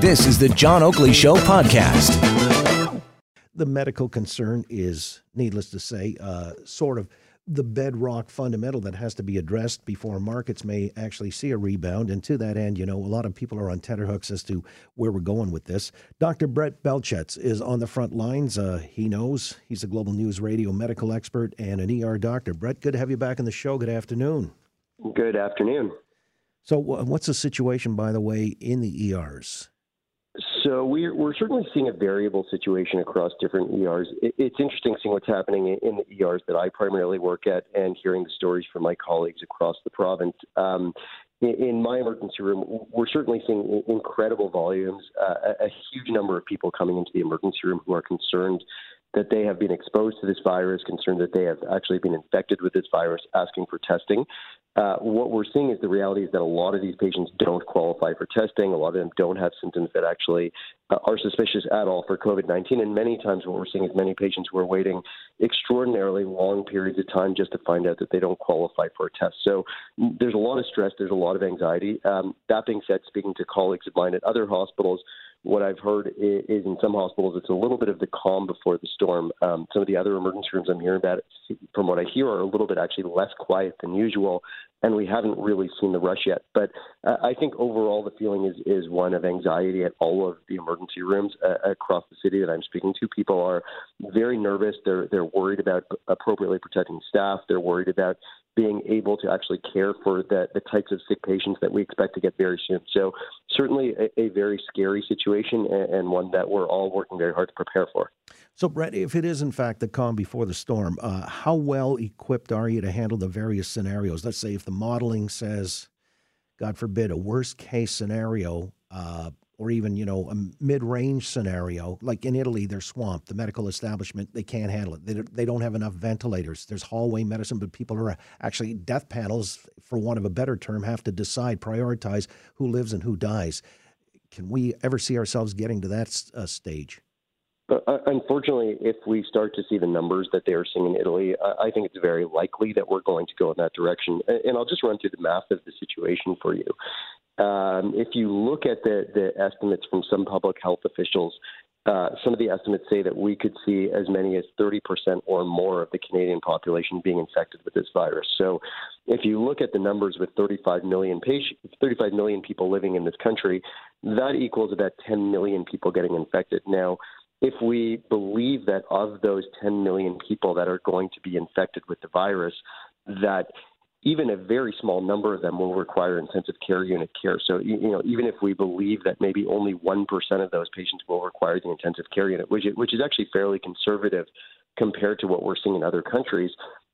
This is the John Oakley Show podcast. The medical concern is, needless to say, uh, sort of the bedrock fundamental that has to be addressed before markets may actually see a rebound. And to that end, you know, a lot of people are on tenterhooks as to where we're going with this. Dr. Brett Belchetz is on the front lines. Uh, he knows he's a global news radio medical expert and an ER doctor. Brett, good to have you back on the show. Good afternoon. Good afternoon. So, what's the situation, by the way, in the ERs? So we're, we're certainly seeing a variable situation across different ERs. it's interesting seeing what's happening in the ERs that I primarily work at and hearing the stories from my colleagues across the province. Um, in my emergency room, we're certainly seeing incredible volumes, uh, a huge number of people coming into the emergency room who are concerned that they have been exposed to this virus, concerned that they have actually been infected with this virus, asking for testing. Uh, what we're seeing is the reality is that a lot of these patients don't qualify for testing. A lot of them don't have symptoms that actually are suspicious at all for COVID 19. And many times, what we're seeing is many patients who are waiting extraordinarily long periods of time just to find out that they don't qualify for a test. So mm, there's a lot of stress, there's a lot of anxiety. Um, that being said, speaking to colleagues of mine at other hospitals, what I've heard is, in some hospitals, it's a little bit of the calm before the storm. Um, some of the other emergency rooms I'm hearing about, from what I hear, are a little bit actually less quiet than usual, and we haven't really seen the rush yet. But uh, I think overall the feeling is, is one of anxiety at all of the emergency rooms uh, across the city that I'm speaking to. People are very nervous. They're they're worried about appropriately protecting staff. They're worried about being able to actually care for the, the types of sick patients that we expect to get very soon. So, certainly a, a very scary situation and, and, one that we're all working very hard to prepare for. So, Brett, if it is in fact the calm before the storm, uh, how well equipped are you to handle the various scenarios? Let's say if the modeling says, God forbid, a worst case scenario, uh, or even you know a mid-range scenario like in italy they're swamped. The medical establishment they can't handle it. They, they don't have enough ventilators. There's hallway medicine but people are actually death panels for want of a better term have to decide prioritize who lives and who dies. Can we ever see ourselves getting to that uh, stage? Uh, unfortunately, if we start to see the numbers that they are seeing in Italy, I think it's very likely that we're going to go in that direction. And I'll just run through the math of the situation for you. Um, if you look at the, the estimates from some public health officials, uh, some of the estimates say that we could see as many as 30% or more of the Canadian population being infected with this virus. So, if you look at the numbers with 35 million patients, 35 million people living in this country, that equals about 10 million people getting infected. Now, if we believe that of those 10 million people that are going to be infected with the virus, that even a very small number of them will require intensive care unit care. So, you know, even if we believe that maybe only 1% of those patients will require the intensive care unit, which is, which is actually fairly conservative compared to what we're seeing in other countries,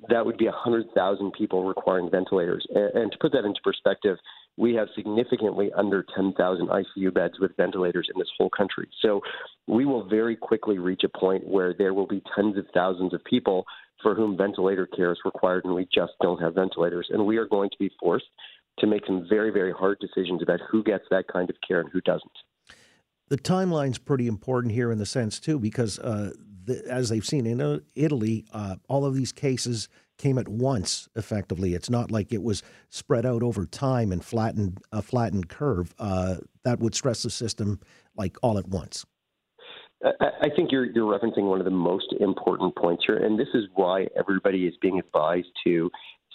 that would be 100,000 people requiring ventilators. And, to put that into perspective, we have significantly under 10,000 ICU beds with ventilators in this whole country. So we will very quickly reach a point where there will be tens of thousands of people for whom ventilator care is required, and we just don't have ventilators. And we are going to be forced to make some very, very hard decisions about who gets that kind of care and who doesn't. The timeline's pretty important here in the sense, too, because uh, as they've seen in uh, Italy, uh, all of these cases came at once. Effectively, it's not like it was spread out over time and flattened a flattened curve. Uh, that would stress the system like all at once. I think you're, you're referencing one of the most important points here, and this is why everybody is being advised to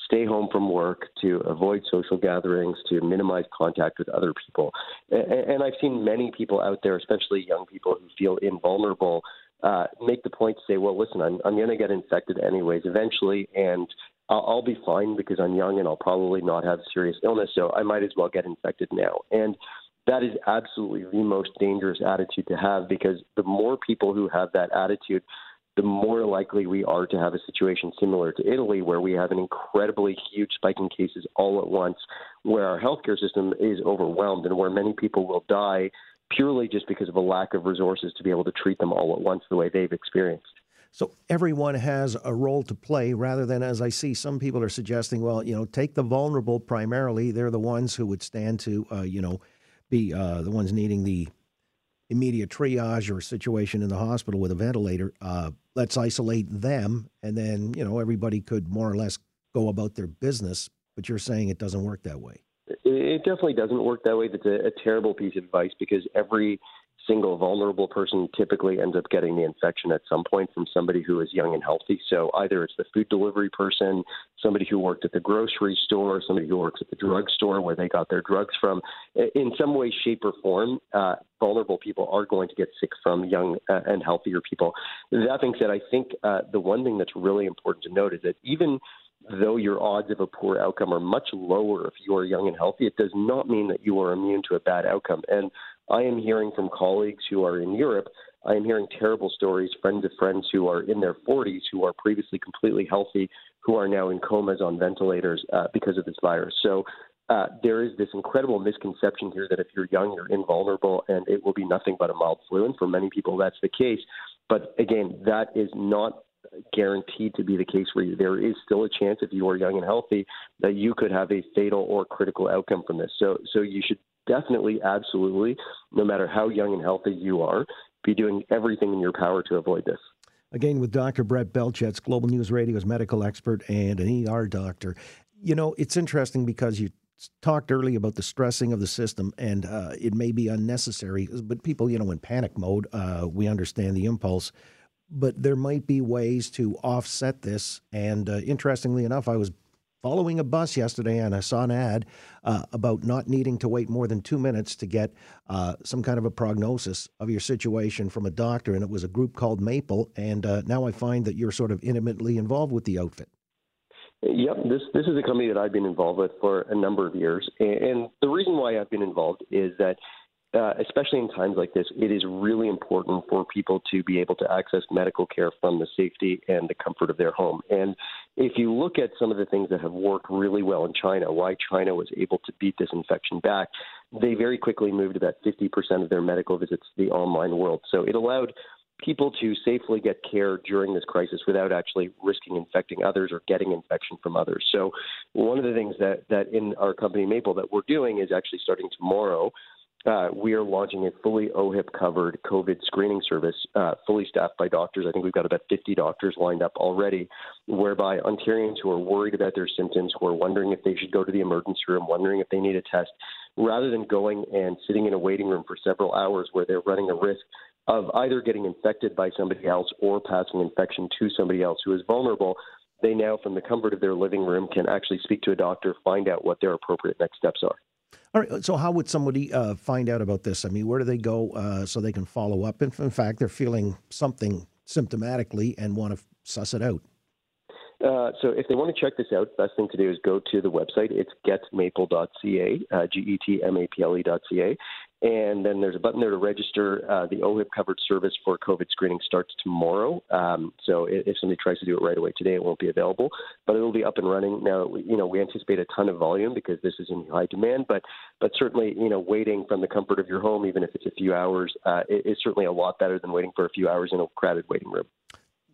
stay home from work, to avoid social gatherings, to minimize contact with other people. And I've seen many people out there, especially young people who feel invulnerable, uh, make the point to say, well, listen, I'm, I'm going to get infected anyways eventually, and I'll, I'll be fine because I'm young and I'll probably not have serious illness, so I might as well get infected now. And that is absolutely the most dangerous attitude to have because the more people who have that attitude, the more likely we are to have a situation similar to Italy, where we have an incredibly huge spike in cases all at once, where our healthcare system is overwhelmed and where many people will die purely just because of a lack of resources to be able to treat them all at once the way they've experienced. So everyone has a role to play rather than, as I see, some people are suggesting, well, you know, take the vulnerable primarily. They're the ones who would stand to, uh, you know, be uh, the ones needing the immediate triage or situation in the hospital with a ventilator. Uh, let's isolate them, and then you know everybody could more or less go about their business. But you're saying it doesn't work that way. It definitely doesn't work that way. That's a, a terrible piece of advice because every single vulnerable person typically ends up getting the infection at some point from somebody who is young and healthy. So either it's the food delivery person, somebody who worked at the grocery store, somebody who works at the drugstore where they got their drugs from. In some way, shape, or form, uh, vulnerable people are going to get sick from young uh, and healthier people. That being said, I think uh, the one thing that's really important to note is that even though your odds of a poor outcome are much lower if you are young and healthy, it does not mean that you are immune to a bad outcome. And I am hearing from colleagues who are in Europe, I am hearing terrible stories, friends of friends who are in their 40s who are previously completely healthy, who are now in comas on ventilators uh, because of this virus. So uh, there is this incredible misconception here that if you're young, you're invulnerable and it will be nothing but a mild flu. And for many people, that's the case. But again, that is not guaranteed to be the case you. There is still a chance, if you are young and healthy, that you could have a fatal or critical outcome from this. So, so you should definitely, absolutely, no matter how young and healthy you are, be doing everything in your power to avoid this. Again, with Dr. Brett Belchetz, Global News Radio's medical expert and an ER doctor. You know, it's interesting because you talked earlier about the stressing of the system, and uh, it may be unnecessary, but people, you know, in panic mode, uh, we understand the impulse. But there might be ways to offset this. And uh, interestingly enough, I was following a bus yesterday and I saw an ad uh, about not needing to wait more than two minutes to get uh, some kind of a prognosis of your situation from a doctor. And it was a group called Maple. And uh, now I find that you're sort of intimately involved with the outfit. Yep, this this is a company that I've been involved with for a number of years, and the reason why I've been involved is that uh, especially in times like this, it is really important for people to be able to access medical care from the safety and the comfort of their home. And if you look at some of the things that have worked really well in China, why China was able to beat this infection back, they very quickly moved about 50% of their medical visits to the online world. So it allowed people to safely get care during this crisis without actually risking infecting others or getting infection from others. So one of the things that, that in our company Maple that we're doing is actually starting tomorrow uh, we are launching a fully OHIP covered COVID screening service, uh, fully staffed by doctors. I think we've got about 50 doctors lined up already, whereby Ontarians who are worried about their symptoms, who are wondering if they should go to the emergency room, wondering if they need a test, rather than going and sitting in a waiting room for several hours where they're running a risk of either getting infected by somebody else or passing infection to somebody else who is vulnerable, they now, from the comfort of their living room, can actually speak to a doctor, find out what their appropriate next steps are. All right. So, how would somebody uh, find out about this? I mean, where do they go uh, so they can follow up? If, in fact, they're feeling something symptomatically and want to suss it out. Uh, so if they want to check this out, best thing to do is go to the website. It's getmaple.ca, uh, G-E-T-M-A-P-L-E.ca. And then there's a button there to register. Uh, the OHIP covered service for COVID screening starts tomorrow. Um, so if somebody tries to do it right away today, it won't be available, but it will be up and running. Now, you know, we anticipate a ton of volume because this is in high demand, but but certainly, you know, waiting from the comfort of your home, even if it's a few hours, uh, is certainly a lot better than waiting for a few hours in a crowded waiting room.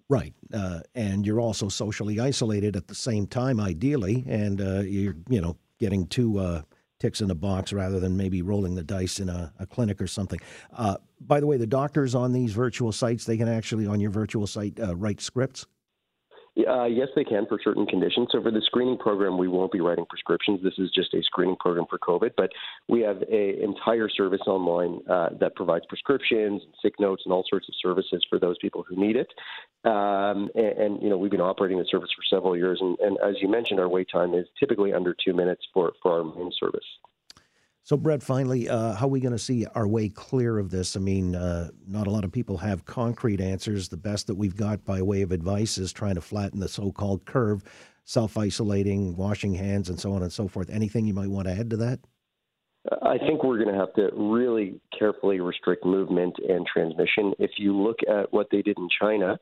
Right, uh, and you're also socially isolated at the same time, ideally, and uh, you're you know getting two uh, ticks in a box rather than maybe rolling the dice in a, a clinic or something. Uh, by the way, the doctors on these virtual sites they can actually on your virtual site uh, write scripts. Uh, yes, they can for certain conditions. So for the screening program, we won't be writing prescriptions. This is just a screening program for COVID, but we have an entire service online uh, that provides prescriptions, sick notes, and all sorts of services for those people who need it. Um, and, and, you know, we've been operating the service for several years, and, and as you mentioned, our wait time is typically under two minutes for, for our main service. So, Brett, finally, uh, how are we going to see our way clear of this? I mean, uh, not a lot of people have concrete answers. The best that we've got by way of advice is trying to flatten the so called curve, self isolating, washing hands, and so on and so forth. Anything you might want to add to that? I think we're going to have to really carefully restrict movement and transmission. If you look at what they did in China,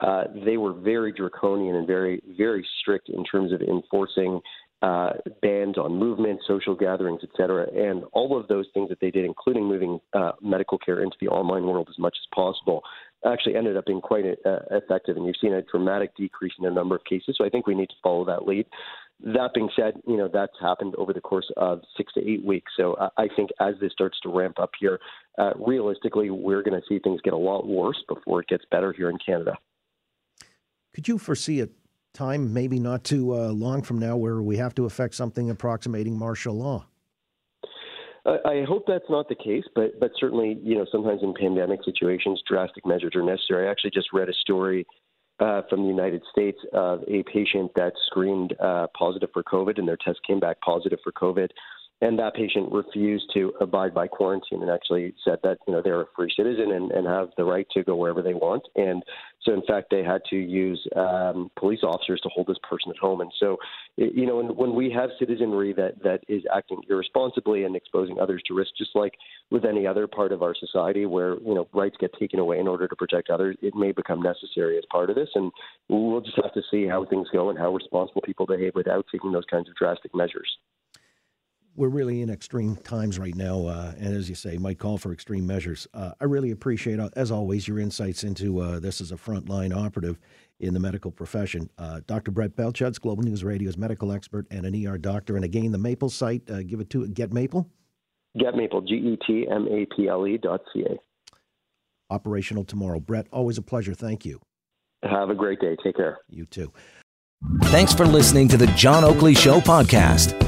uh, they were very draconian and very, very strict in terms of enforcing uh, bans on movement, social gatherings, et cetera. And all of those things that they did, including moving uh, medical care into the online world as much as possible, actually ended up being quite uh, effective. And you've seen a dramatic decrease in the number of cases. So I think we need to follow that lead. That being said, you know that's happened over the course of six to eight weeks. So I think as this starts to ramp up here, uh, realistically, we're going to see things get a lot worse before it gets better here in Canada. Could you foresee a time, maybe not too uh, long from now, where we have to affect something approximating martial law? I hope that's not the case, but but certainly, you know, sometimes in pandemic situations, drastic measures are necessary. I actually just read a story uh, from the United States of a patient that screened uh, positive for COVID, and their test came back positive for COVID and that patient refused to abide by quarantine and actually said that you know they're a free citizen and, and have the right to go wherever they want. And so in fact they had to use um, police officers to hold this person at home. And so you know when, when we have citizenry that that is acting irresponsibly and exposing others to risk just like with any other part of our society where you know rights get taken away in order to protect others it may become necessary as part of this. And we'll just have to see how things go and how responsible people behave without taking those kinds of drastic measures we're really in extreme times right now, uh, and as you say, might call for extreme measures. Uh, I really appreciate, uh, as always, your insights into uh, this as a frontline operative in the medical profession. Uh, Dr. Brett Belchetz, Global News Radio's medical expert and an ER doctor. And again, the Maple site, uh, give it to Get Maple. Get Maple, G E T M A P L E dot C A. Operational tomorrow. Brett, always a pleasure. Thank you. Have a great day. Take care. You too. Thanks for listening to the John Oakley Show podcast.